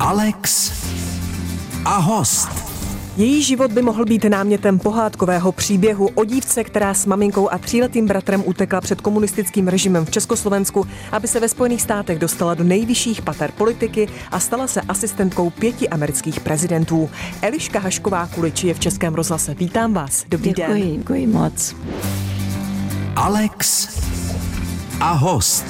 Alex a host. Její život by mohl být námětem pohádkového příběhu o dívce, která s maminkou a tříletým bratrem utekla před komunistickým režimem v Československu, aby se ve Spojených státech dostala do nejvyšších pater politiky a stala se asistentkou pěti amerických prezidentů. Eliška Hašková Kuliči je v Českém rozhlase. Vítám vás. Dobrý děkuji, den. Děkuji moc. Alex a host.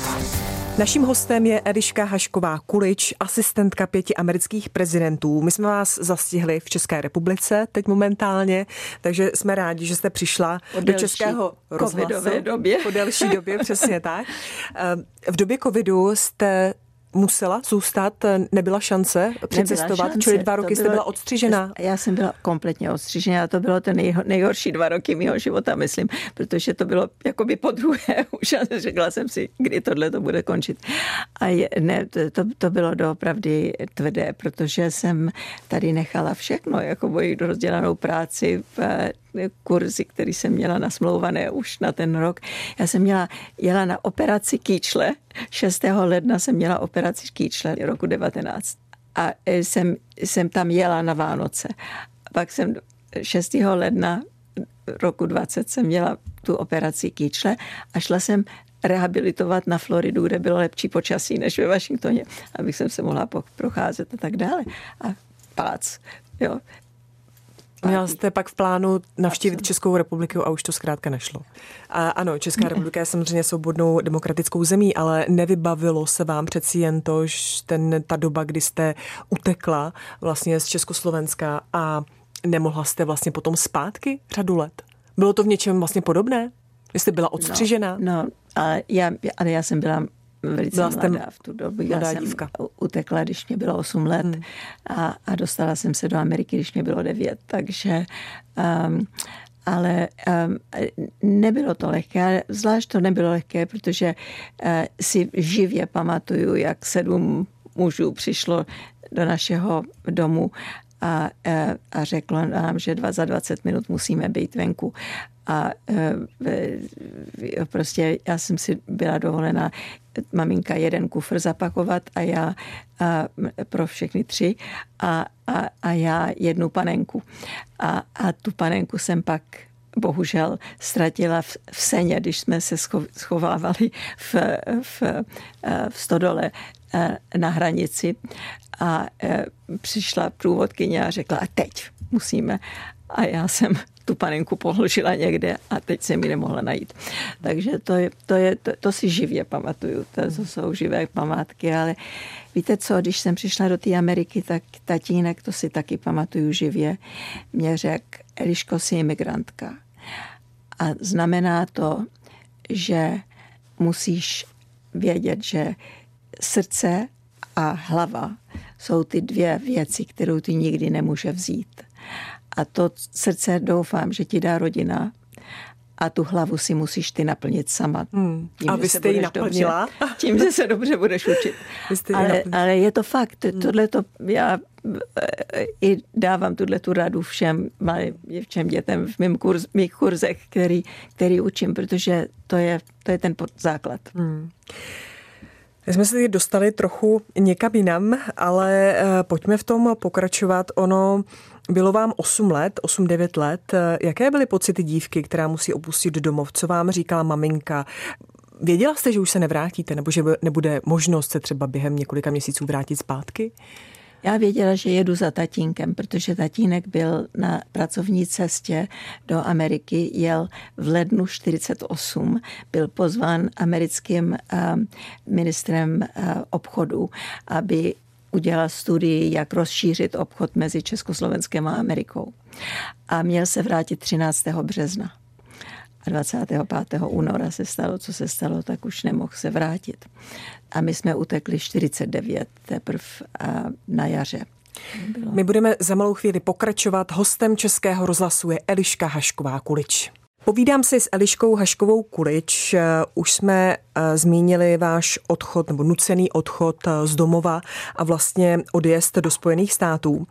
Naším hostem je Eliška Hašková Kulič, asistentka pěti amerických prezidentů. My jsme vás zastihli v České republice teď momentálně, takže jsme rádi, že jste přišla po do Českého rozhlasu. době. Po delší době, přesně tak. V době covidu jste musela zůstat, nebyla šance přicestovat, čili dva roky jste byla odstřižena. Já jsem byla kompletně odstřižena a to bylo ten nejho, nejhorší dva roky mého života, myslím, protože to bylo jakoby po druhé, už řekla jsem si, kdy tohle to bude končit. A je, ne, to, to bylo doopravdy tvrdé, protože jsem tady nechala všechno, jako moji rozdělanou práci, kurzy, který jsem měla nasmlouvané už na ten rok. Já jsem měla, jela na operaci kýčle. 6. ledna jsem měla operaci kýčle roku 19. A e, jsem, jsem tam jela na Vánoce. Pak jsem 6. ledna roku 20 jsem měla tu operaci kýčle a šla jsem rehabilitovat na Floridu, kde bylo lepší počasí než ve Washingtoně, abych jsem se mohla procházet a tak dále. A palác, jo. Měla jste pak v plánu navštívit Českou republiku a už to zkrátka nešlo. A ano, Česká republika je samozřejmě svobodnou demokratickou zemí, ale nevybavilo se vám přeci jen to, že ten, ta doba, kdy jste utekla vlastně z Československa a nemohla jste vlastně potom zpátky řadu let. Bylo to v něčem vlastně podobné? Vy jste byla odstřižena? No, no ale, já, ale já jsem byla velice byla mladá v tu dobu. Já jsem dívka. utekla, když mě bylo 8 let hmm. a, a dostala jsem se do Ameriky, když mě bylo 9. Takže um, ale um, nebylo to lehké, zvlášť to nebylo lehké, protože uh, si živě pamatuju, jak sedm mužů přišlo do našeho domu a, e, a řeklo nám, že dva za 20 minut musíme být venku. A e, prostě já jsem si byla dovolena maminka jeden kufr zapakovat a já a, pro všechny tři a, a, a já jednu panenku. A, a tu panenku jsem pak bohužel ztratila v, v seně, když jsme se schovávali v, v, v stodole e, na hranici a přišla průvodkyně a řekla, a teď musíme. A já jsem tu panenku položila někde a teď jsem ji nemohla najít. Takže to, je, to, je, to, to si živě pamatuju, to jsou živé památky, ale víte co, když jsem přišla do té Ameriky, tak tatínek, to si taky pamatuju živě, mě řekl, Eliško, jsi imigrantka. A znamená to, že musíš vědět, že srdce a hlava jsou ty dvě věci, kterou ty nikdy nemůže vzít. A to srdce doufám, že ti dá rodina, a tu hlavu si musíš ty naplnit sama. Hmm. Tím, a vy jste ji naplnila? Dobře, tím, že se dobře budeš učit. Ale, ale je to fakt. Hmm. Tohle to já eh, i dávám tuhle tu radu všem malým všem dětem v mým kurz, mých kurzech, který, který učím, protože to je, to je ten základ. Hmm. My jsme se dostali trochu někam jinam, ale eh, pojďme v tom pokračovat. Ono bylo vám 8 let, 8-9 let. Jaké byly pocity dívky, která musí opustit domov? Co vám říkala maminka? Věděla jste, že už se nevrátíte, nebo že nebude možnost se třeba během několika měsíců vrátit zpátky? Já věděla, že jedu za tatínkem, protože tatínek byl na pracovní cestě do Ameriky, jel v lednu 48, byl pozván americkým eh, ministrem eh, obchodu, aby udělal studii, jak rozšířit obchod mezi Československem a Amerikou. A měl se vrátit 13. března. A 25. února se stalo, co se stalo, tak už nemohl se vrátit. A my jsme utekli 49 teprve na jaře. My budeme za malou chvíli pokračovat. Hostem Českého rozhlasu je Eliška Hašková Kulič. Povídám si s Eliškou Haškovou Kulič. Už jsme eh, zmínili váš odchod nebo nucený odchod eh, z domova a vlastně odjezd do Spojených států.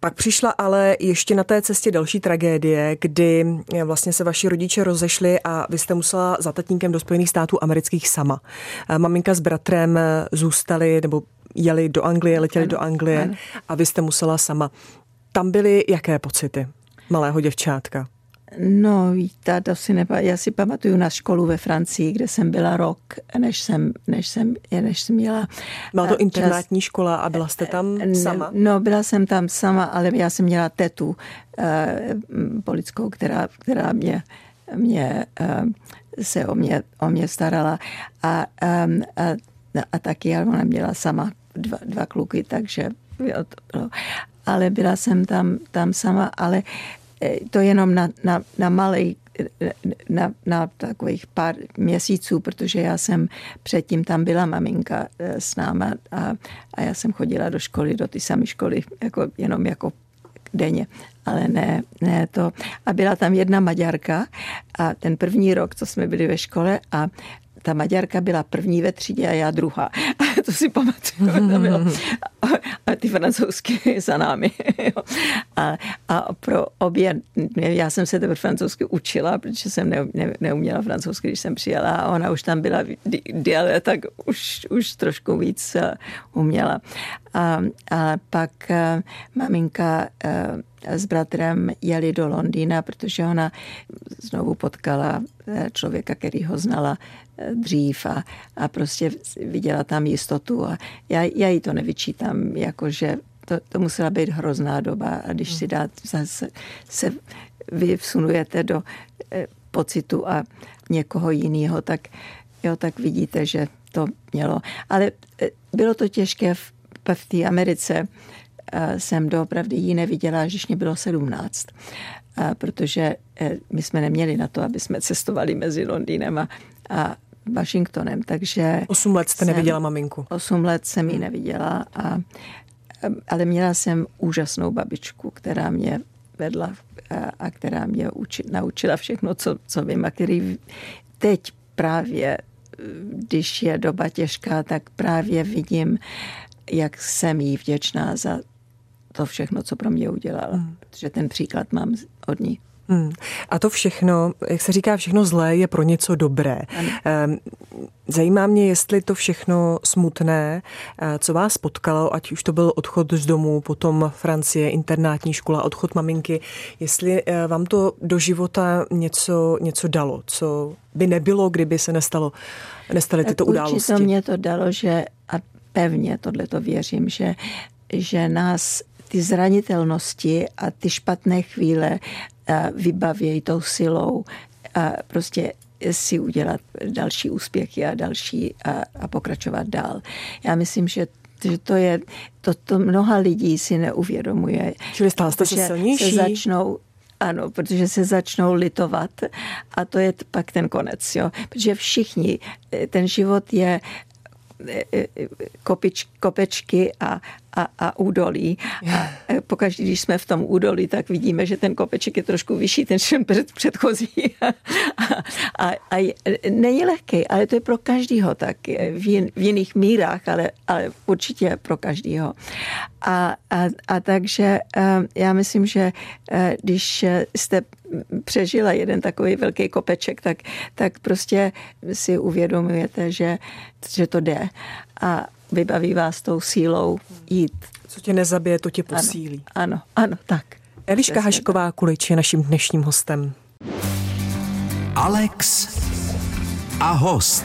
Pak přišla ale ještě na té cestě další tragédie, kdy vlastně se vaši rodiče rozešli a vy jste musela za tatínkem do Spojených států amerických sama. Maminka s bratrem zůstali nebo jeli do Anglie, letěli ano, do Anglie ano. a vy jste musela sama. Tam byly jaké pocity malého děvčátka? No, víte, to si nepa- já si pamatuju na školu ve Francii, kde jsem byla rok, než jsem, než jsem, než jsem měla. Byla to internátní čas, škola a byla jste tam sama? No, byla jsem tam sama, ale já jsem měla tetu eh, politickou, která, která mě, mě eh, se o mě, o mě starala a, um, a, a taky ona měla sama dva, dva kluky, takže jo, to bylo. Ale byla jsem tam, tam sama, ale eh, to jenom na, na, na malý na, na takových pár měsíců, protože já jsem předtím tam byla maminka eh, s náma a, a já jsem chodila do školy, do ty samé školy, jako, jenom jako denně, ale ne, ne to. A byla tam jedna Maďarka a ten první rok, co jsme byli ve škole a ta Maďarka byla první ve třídě a já druhá. A to si pamatuju. To bylo. A ty francouzsky za námi. A, a pro obě, já jsem se teprve francouzsky učila, protože jsem ne, ne, neuměla francouzsky, když jsem přijela a ona už tam byla déle, tak už, už trošku víc eh, uměla. A, a pak uh, maminka uh, s bratrem jeli do Londýna, protože ona znovu potkala člověka, který ho znala dřív a, a prostě viděla tam jistotu a já, já jí to nevyčítám, jakože to, to musela být hrozná doba a když si dát, zase se vy vsunujete do pocitu a někoho jiného, tak, jo, tak vidíte, že to mělo. Ale bylo to těžké v v té Americe eh, jsem doopravdy ji neviděla, když mě bylo 17. Eh, protože eh, my jsme neměli na to, aby jsme cestovali mezi Londýnem a, a Washingtonem, takže... Osm let jste jsem, neviděla maminku. Osm let jsem ji neviděla, a, ale měla jsem úžasnou babičku, která mě vedla a, a která mě uči, naučila všechno, co, co vím a který teď právě, když je doba těžká, tak právě vidím jak jsem jí vděčná za to všechno, co pro mě udělala, hmm. protože ten příklad mám od ní. Hmm. A to všechno, jak se říká, všechno zlé je pro něco dobré. Ano. Ehm, zajímá mě, jestli to všechno smutné, eh, co vás potkalo, ať už to byl odchod z domu, potom Francie, internátní škola, odchod maminky, jestli eh, vám to do života něco, něco dalo, co by nebylo, kdyby se nestalo, nestaly tyto události. Určitě mě to dalo, že a pevně tohle to věřím, že, že nás ty zranitelnosti a ty špatné chvíle vybavějí tou silou a prostě si udělat další úspěchy a další a, a pokračovat dál. Já myslím, že že to je, to, to mnoha lidí si neuvědomuje. Čili stále jste se silnější? Se začnou ano, protože se začnou litovat a to je pak ten konec, jo. Protože všichni, eh, ten život je kopič, kopečky a, a, a údolí. A pokaždé, když jsme v tom údolí, tak vidíme, že ten kopeček je trošku vyšší, ten před, předchozí. A, a, a není lehký, ale to je pro každýho tak v, jin, v jiných mírách, ale, ale určitě pro každýho. A, a, a takže já myslím, že když jste přežila jeden takový velký kopeček, tak, tak prostě si uvědomujete, že, že to jde a vybaví vás tou sílou jít. Co tě nezabije, to tě posílí. Ano, ano, ano tak. Eliška Hašková Kulič je naším dnešním hostem. Alex a host.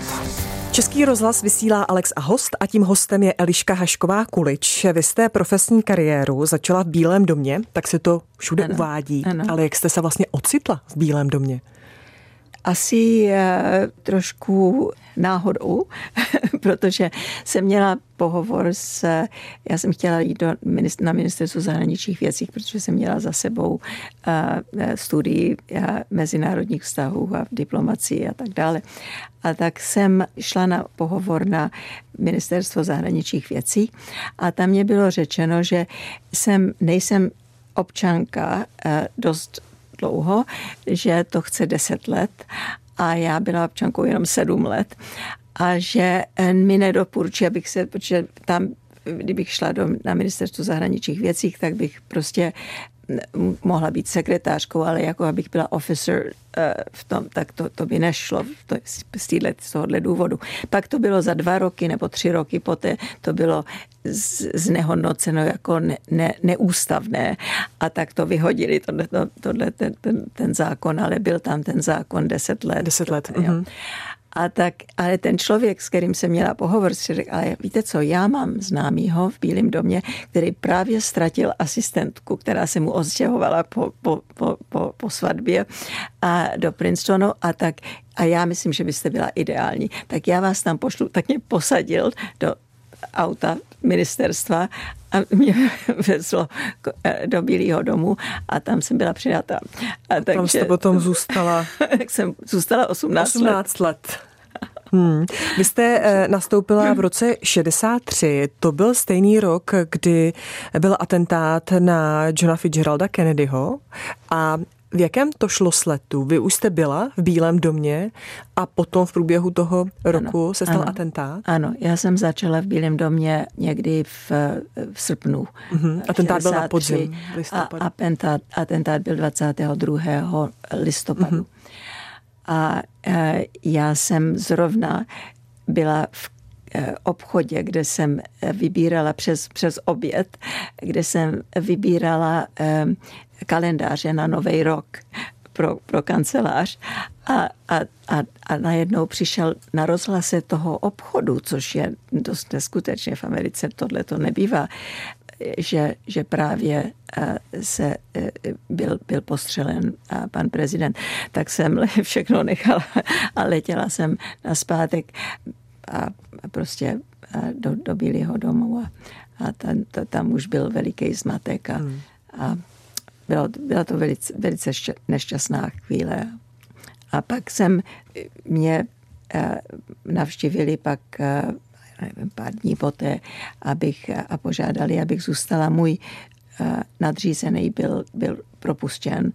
Český rozhlas vysílá Alex a host a tím hostem je Eliška Hašková Kulič. Vy jste profesní kariéru začala v Bílém domě, tak se to všude ano, uvádí. Ano. Ale jak jste se vlastně ocitla v Bílém domě? Asi uh, trošku náhodou, protože jsem měla pohovor s, já jsem chtěla jít do, na ministerstvu zahraničních věcí, protože jsem měla za sebou uh, studii mezinárodních vztahů a diplomacii a tak dále. A tak jsem šla na pohovor na ministerstvo zahraničních věcí a tam mě bylo řečeno, že jsem, nejsem občanka dost dlouho, že to chce deset let a já byla občankou jenom sedm let a že eh, mi nedoporučí, abych se, protože tam kdybych šla do, na ministerstvu zahraničních věcí, tak bych prostě mohla být sekretářkou, ale jako abych byla officer eh, v tom, tak to, to by nešlo to, z, týhle, z tohohle důvodu. Pak to bylo za dva roky nebo tři roky poté, to bylo z, znehodnoceno jako ne, ne, neústavné a tak to vyhodili tohle, to, tohle ten, ten, ten zákon, ale byl tam ten zákon deset let. Deset let. Mm-hmm. A tak, ale ten člověk, s kterým jsem měla pohovor, si řekl, ale víte co, já mám známýho v Bílém domě, který právě ztratil asistentku, která se mu odstěhovala po, po, po, po, po svatbě a do Princetonu a tak a já myslím, že byste byla ideální. Tak já vás tam pošlu, tak mě posadil do auta ministerstva a mě vezlo do Bílého domu a tam jsem byla přijata. A tam takže, jste potom zůstala? tak jsem zůstala 18, 18 let. let. Hmm. Vy jste eh, nastoupila v roce 63. To byl stejný rok, kdy byl atentát na Johna Fitzgeralda Kennedyho a v jakém to šlo sletu? Vy už jste byla v Bílém domě a potom v průběhu toho roku ano, se stal ano, atentát? Ano, já jsem začala v Bílém domě někdy v, v srpnu. Uh-huh. Atentát byl na podzim, A, atentát, atentát byl 22. listopadu. Uh-huh. A e, já jsem zrovna byla v e, obchodě, kde jsem vybírala přes, přes oběd, kde jsem vybírala e, kalendáře na nový rok pro, pro kancelář a, a, a, a najednou přišel na rozhlase toho obchodu, což je dost neskutečně v Americe, tohle to nebývá, že, že právě eh, se eh, byl, byl postřelen eh, pan prezident, tak jsem všechno nechala a letěla jsem na zpátek a prostě do, do Bílého domu a, a tam, tam už byl veliký zmatek a, hmm. a bylo, byla to velice, velice nešťastná chvíle. A pak jsem, mě navštívili pak nevím, pár dní poté, abych, a požádali, abych zůstala. Můj nadřízený byl, byl propuštěn,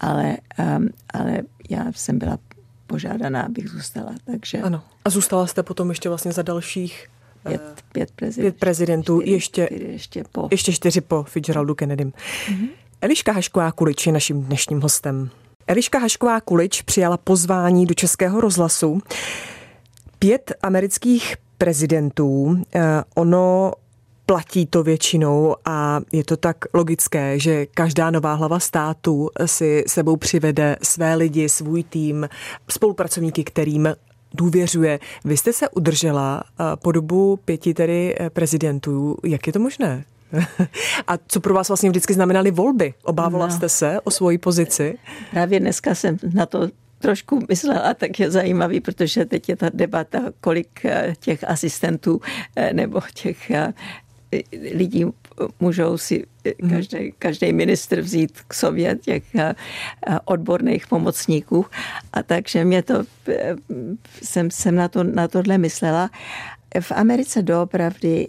ale, um, ale já jsem byla požádaná, abych zůstala. Takže... Ano. A zůstala jste potom ještě vlastně za dalších pět, pět, prezident, pět prezidentů, čtyři, ještě, čtyři, ještě, po. ještě čtyři po Fitzgeraldu Kennedym. Mm-hmm. Eliška Hašková Kulič je naším dnešním hostem. Eliška Hašková Kulič přijala pozvání do Českého rozhlasu. Pět amerických prezidentů. Eh, ono platí to většinou a je to tak logické, že každá nová hlava státu si sebou přivede své lidi, svůj tým, spolupracovníky, kterým důvěřuje. Vy jste se udržela eh, po dobu pěti tedy eh, prezidentů. Jak je to možné? A co pro vás vlastně vždycky znamenaly volby? Obávala no. jste se o svoji pozici? Právě dneska jsem na to trošku myslela, tak je zajímavý, protože teď je ta debata, kolik eh, těch asistentů eh, nebo těch eh, lidí můžou si každý, mhm. každý ministr vzít k sobě těch odborných pomocníků. A takže mě to, jsem, jsem na, to, na tohle myslela. V Americe doopravdy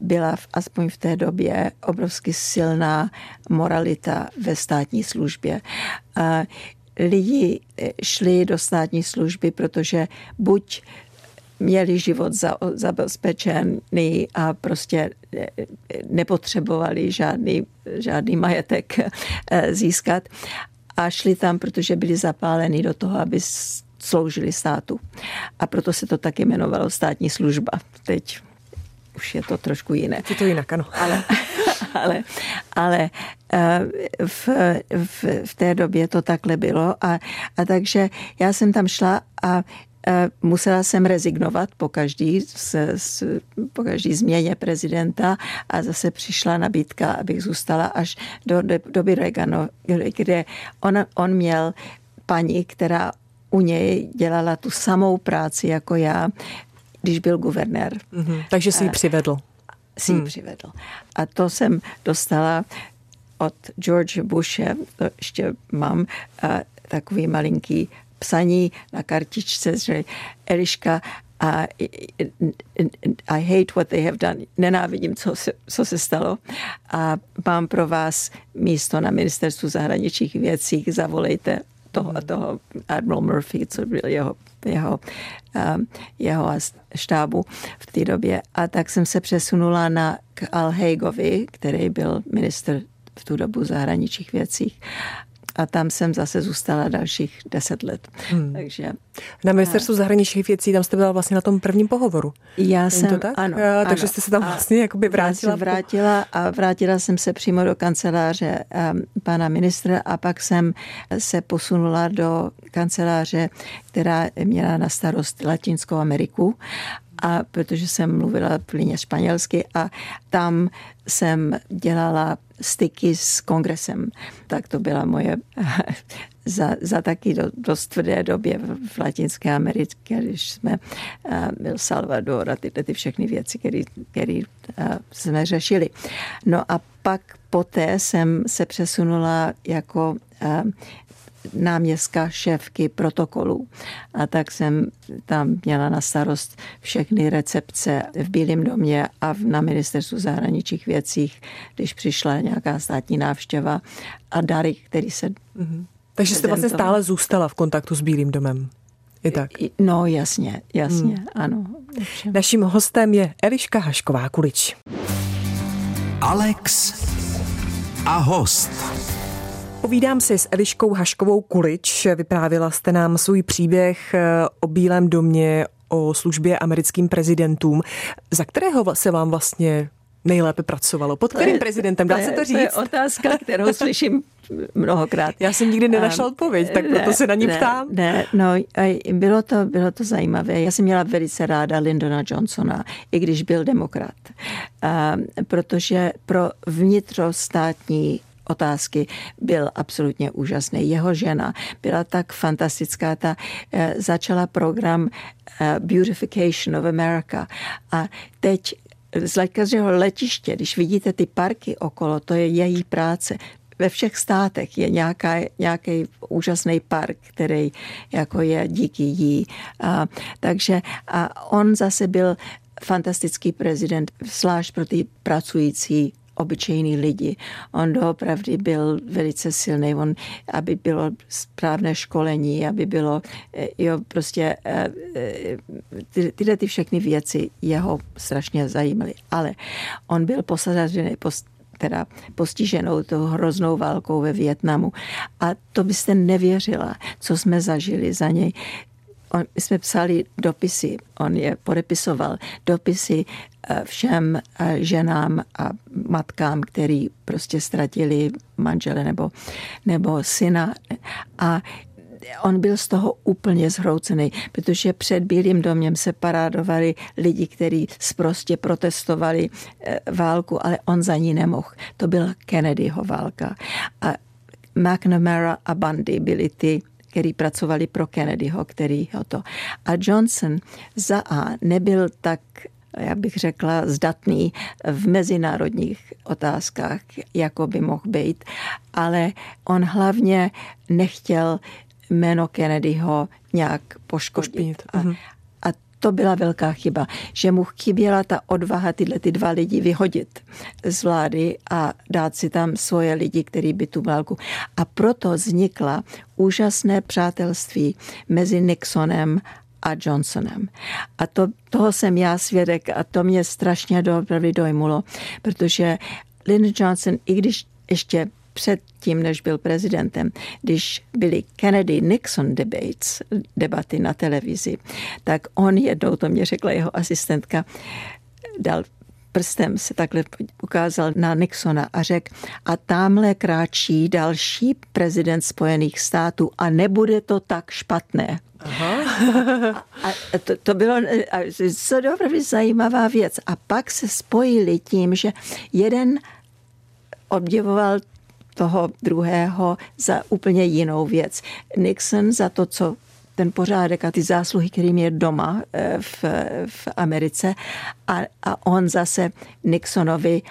byla aspoň v té době obrovsky silná moralita ve státní službě. Lidi eh, šli do státní služby, protože buď měli život za, zabezpečený a prostě eh, nepotřebovali žádný, žádný majetek eh, získat. A šli tam, protože byli zapáleni do toho, aby sloužili státu. A proto se to taky jmenovalo státní služba. Teď už je to trošku jiné. Je to jinak, ano. Ale, ale, ale eh, v, v, v té době to takhle bylo a, a takže já jsem tam šla a eh, musela jsem rezignovat po každý, s, s, po každý změně prezidenta a zase přišla nabídka, abych zůstala až do, do doby Reaganu, kde on, on měl paní, která u něj dělala tu samou práci jako já, když byl guvernér. Mm-hmm. Takže si ji přivedl. Si ji hmm. přivedl. A to jsem dostala od George Bushe, to ještě mám a, takový malinký psaní na kartičce, že Eliška a I hate what they have done. Nenávidím, co se, co se stalo. A mám pro vás místo na ministerstvu zahraničních věcí. Zavolejte toho a toho Admiral Murphy, co byl jeho, jeho, um, jeho štábu v té době. A tak jsem se přesunula na k Al Haigovi, který byl minister v tu dobu zahraničních věcích a tam jsem zase zůstala dalších deset let. Hmm. Takže, na ministerstvu zahraničních věcí, tam jste byla vlastně na tom prvním pohovoru. Já Není jsem, to tak? ano. A, takže ano. jste se tam vlastně jakoby vrátila. Já jsem vrátila a vrátila jsem se přímo do kanceláře um, pana ministra a pak jsem se posunula do kanceláře, která měla na starost Latinskou Ameriku a protože jsem mluvila plně španělsky a tam jsem dělala styky s kongresem. Tak to byla moje za, za taky do, dost tvrdé době v, Latinské Americe, když jsme byl Salvador a tyhle ty všechny věci, které jsme řešili. No a pak poté jsem se přesunula jako náměstka šéfky protokolů. A tak jsem tam měla na starost všechny recepce v Bílém domě a na ministerstvu zahraničních věcích, když přišla nějaká státní návštěva a dary, který se... Mm-hmm. Takže jste vlastně stále zůstala v kontaktu s Bílým domem. I tak. No jasně, jasně, hmm. ano. Naším hostem je Eliška Hašková-Kulič. Alex a host. Povídám si s Eliškou Haškovou Kulič. Vyprávila jste nám svůj příběh eh, o Bílém domě, o službě americkým prezidentům. Za kterého se vám vlastně nejlépe pracovalo? Pod kterým je, prezidentem? Dá to se to říct? To je otázka, kterou slyším mnohokrát. Já jsem nikdy nenašla odpověď, tak proto ne, se na ní ne, ptám. Ne, no, bylo to, bylo to zajímavé. Já jsem měla velice ráda Lyndona Johnsona, i když byl demokrat. protože pro vnitrostátní otázky byl absolutně úžasný. Jeho žena byla tak fantastická, ta eh, začala program eh, Beautification of America a teď z lékařského letiště, když vidíte ty parky okolo, to je její práce ve všech státech je nějaký úžasný park, který jako je díky jí. A, takže a on zase byl fantastický prezident, zvlášť pro ty pracující obyčejní lidi. On doopravdy byl velice silný, on, aby bylo správné školení, aby bylo, eh, jo, prostě eh, eh, ty, tyhle ty všechny věci jeho strašně zajímaly. Ale on byl posazený, post, teda postiženou tou hroznou válkou ve Větnamu. A to byste nevěřila, co jsme zažili za něj on, my jsme psali dopisy, on je podepisoval, dopisy eh, všem eh, ženám a matkám, který prostě ztratili manžele nebo, nebo syna. A on byl z toho úplně zhroucený, protože před Bílým doměm se parádovali lidi, kteří prostě protestovali eh, válku, ale on za ní nemohl. To byla Kennedyho válka. A McNamara a Bundy byli ty, který pracovali pro Kennedyho, který ho to. A Johnson za A nebyl tak jak bych řekla, zdatný v mezinárodních otázkách, jako by mohl být, ale on hlavně nechtěl jméno Kennedyho nějak poškodit. A, to byla velká chyba, že mu chyběla ta odvaha tyhle ty dva lidi vyhodit z vlády a dát si tam svoje lidi, který by tu válku. A proto vznikla úžasné přátelství mezi Nixonem a Johnsonem. A to, toho jsem já svědek a to mě strašně doopravdy dojmulo, protože Lyndon Johnson, i když ještě před tím, než byl prezidentem, když byly Kennedy-Nixon debates, debaty na televizi, tak on jednou, to mě řekla jeho asistentka, dal prstem se takhle ukázal na Nixona a řekl, a tamhle kráčí další prezident Spojených států a nebude to tak špatné. Aha. a to, to bylo to opravdu zajímavá věc. A pak se spojili tím, že jeden obdivoval toho druhého za úplně jinou věc. Nixon za to, co ten pořádek a ty zásluhy, kterým je doma eh, v, v Americe a, a on zase Nixonovi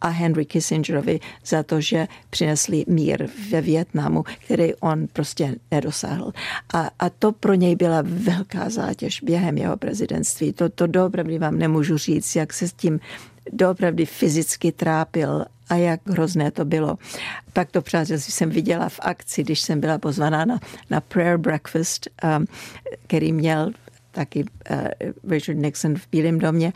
a Henry Kissingerovi za to, že přinesli mír ve Větnamu, který on prostě nedosáhl. A, a to pro něj byla velká zátěž během jeho prezidentství. To, to doopravdy vám nemůžu říct, jak se s tím doopravdy fyzicky trápil a jak hrozné to bylo. Pak to přátelství jsem viděla v akci, když jsem byla pozvaná na, na prayer breakfast, um, který měl taky uh, Richard Nixon v Bílém domě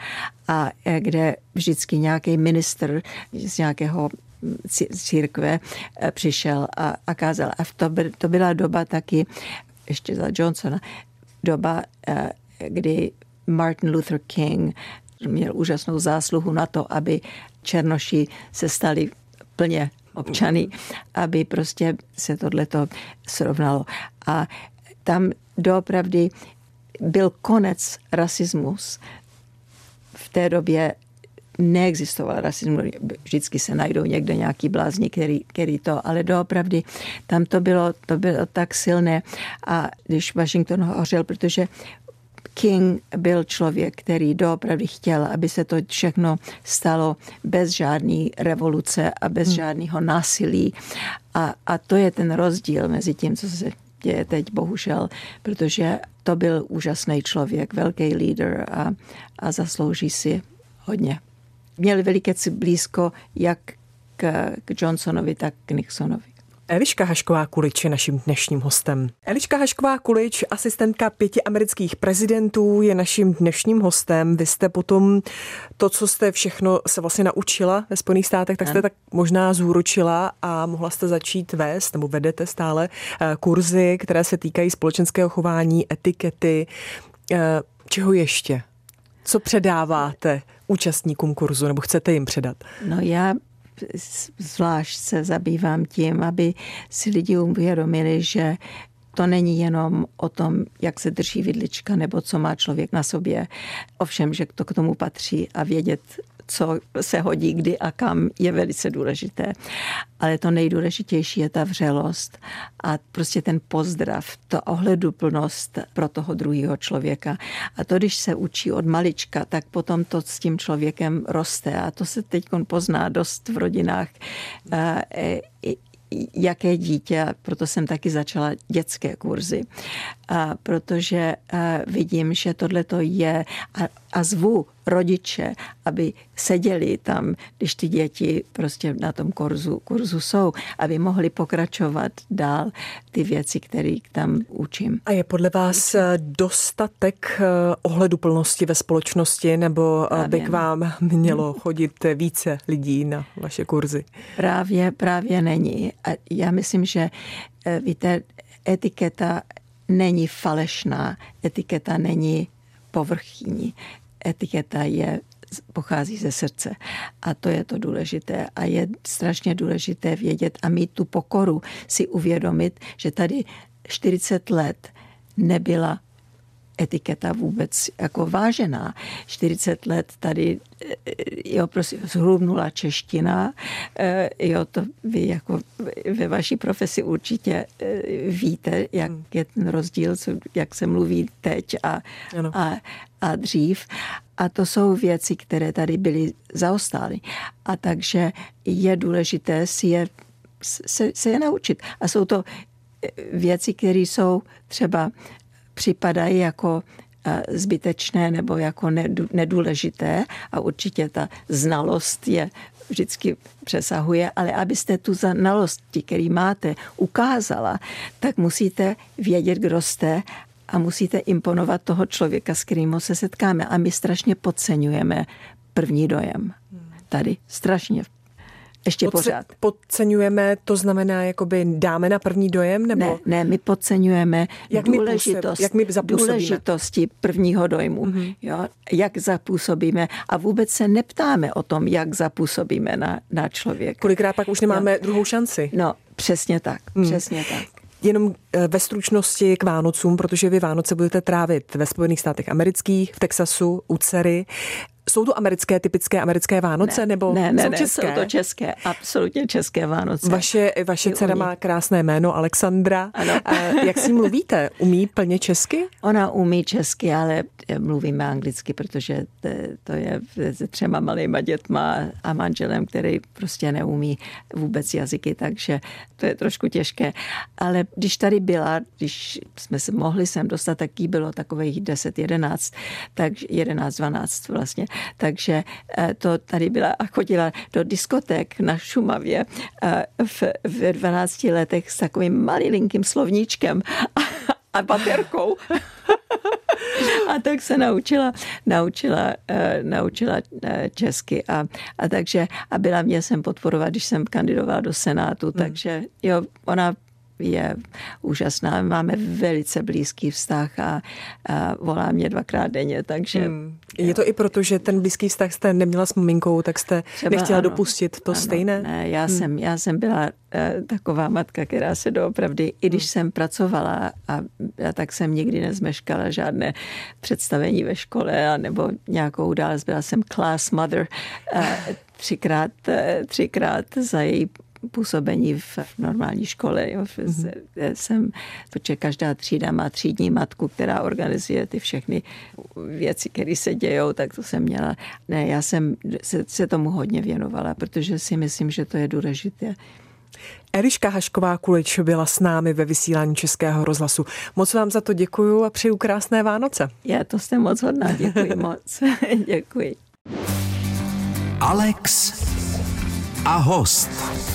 a uh, kde vždycky nějaký minister z nějakého církve přišel a, a kázal. A to, by, to byla doba taky, ještě za Johnsona, doba, kdy Martin Luther King měl úžasnou zásluhu na to, aby černoši se stali plně občany, aby prostě se tohleto srovnalo. A tam doopravdy byl konec rasismus. V té době neexistoval rasismus. Vždycky se najdou někde nějaký blázni, který, který to, ale doopravdy tam to bylo, to bylo tak silné. A když Washington hořel, protože King byl člověk, který doopravdy chtěl, aby se to všechno stalo bez žádné revoluce a bez hmm. žádného násilí. A, a to je ten rozdíl mezi tím, co se děje teď, bohužel, protože to byl úžasný člověk, velký lídr a, a zaslouží si hodně. Měli velice blízko jak k, k Johnsonovi, tak k Nixonovi. Eliška Hašková Kulič je naším dnešním hostem. Eliška Hašková Kulič, asistentka pěti amerických prezidentů, je naším dnešním hostem. Vy jste potom to, co jste všechno se vlastně naučila ve Spojených státech, tak jste tak možná zúročila a mohla jste začít vést, nebo vedete stále eh, kurzy, které se týkají společenského chování, etikety. Eh, čeho ještě? Co předáváte účastníkům kurzu, nebo chcete jim předat? No já zvlášť se zabývám tím, aby si lidi uvědomili, že to není jenom o tom, jak se drží vidlička nebo co má člověk na sobě. Ovšem, že to k tomu patří a vědět, co se hodí kdy a kam, je velice důležité. Ale to nejdůležitější je ta vřelost a prostě ten pozdrav, to ohleduplnost pro toho druhého člověka. A to, když se učí od malička, tak potom to s tím člověkem roste. A to se teď pozná dost v rodinách e, jaké dítě, proto jsem taky začala dětské kurzy, a protože vidím, že tohle to je a, a zvu rodiče, aby seděli tam, když ty děti prostě na tom kurzu, kurzu jsou, aby mohli pokračovat dál ty věci, které tam učím. A je podle vás dostatek eh, ohleduplnosti ve společnosti, nebo právě. by k vám mělo chodit více lidí na vaše kurzy? Právě, právě není. A já myslím, že eh, víte, etiketa není falešná, etiketa není povrchní, etiketa je pochází ze srdce. A to je to důležité. A je strašně důležité vědět a mít tu pokoru, si uvědomit, že tady 40 let nebyla etiketa vůbec jako vážená. 40 let tady eh, jo, prosím, zhrubnula čeština, eh, jo, to vy jako ve vaší profesi určitě eh, víte, jak hmm. je ten rozdíl, co, jak se mluví teď a, a, a dřív. A to jsou věci, které tady byly zaostály. A takže je důležité si je, se, se je naučit. A jsou to věci, které jsou třeba připadají jako eh, zbytečné nebo jako nedůležité a určitě ta znalost je vždycky přesahuje, ale abyste tu znalost, který máte, ukázala, tak musíte vědět, kdo jste a musíte imponovat toho člověka, s kterým se setkáme. A my strašně podceňujeme první dojem. Tady strašně ještě Podce- pořád. Podceňujeme, to znamená, jakoby dáme na první dojem? Nebo? Ne, ne my podceňujeme jak důležitost, my jak my důležitosti prvního dojmu. Mm-hmm. Jo? Jak zapůsobíme a vůbec se neptáme o tom, jak zapůsobíme na, na člověka. Kolikrát pak už nemáme jo? druhou šanci? No, přesně tak, mm. přesně tak. Jenom eh, ve stručnosti k Vánocům, protože vy Vánoce budete trávit ve Spojených státech amerických, v Texasu, u dcery. Jsou to americké, typické americké Vánoce, ne, nebo ne, ne, jsou ne, české? jsou to české, absolutně české Vánoce. Vaše, vaše dcera má krásné jméno, Alexandra. Ano. Jak si mluvíte? Umí plně česky? Ona umí česky, ale mluvíme anglicky, protože to je se třema malýma dětma a manželem, který prostě neumí vůbec jazyky, takže to je trošku těžké. Ale když tady byla, když jsme se mohli sem dostat, tak jí bylo takových 10, 11, tak 11, 12 vlastně. Takže eh, to tady byla a chodila do diskoték na Šumavě eh, v, v 12 letech s takovým malilinkým slovníčkem a, a baterkou. a tak se naučila, naučila, uh, naučila uh, česky a, a takže a byla mě jsem podporovat, když jsem kandidovala do Senátu, hmm. takže jo, ona je úžasná. Máme velice blízký vztah a, a volá mě dvakrát denně, takže... Hmm. Je to i proto, že ten blízký vztah jste neměla s maminkou, tak jste Třeba nechtěla ano, dopustit to ano, stejné? Ne, já, hmm. jsem, já jsem byla uh, taková matka, která se doopravdy, i když hmm. jsem pracovala, a, a tak jsem nikdy nezmeškala žádné představení ve škole, nebo nějakou událost. Byla jsem class mother uh, třikrát, uh, třikrát za její působení v normální škole. Jo. Mm-hmm. Jsem, protože každá třída má třídní matku, která organizuje ty všechny věci, které se dějou, tak to jsem měla. Ne, já jsem se, se tomu hodně věnovala, protože si myslím, že to je důležité. Eliška Hašková Kulič byla s námi ve vysílání Českého rozhlasu. Moc vám za to děkuju a přeju krásné Vánoce. Já to jste moc hodná, děkuji moc. děkuji. Alex a host.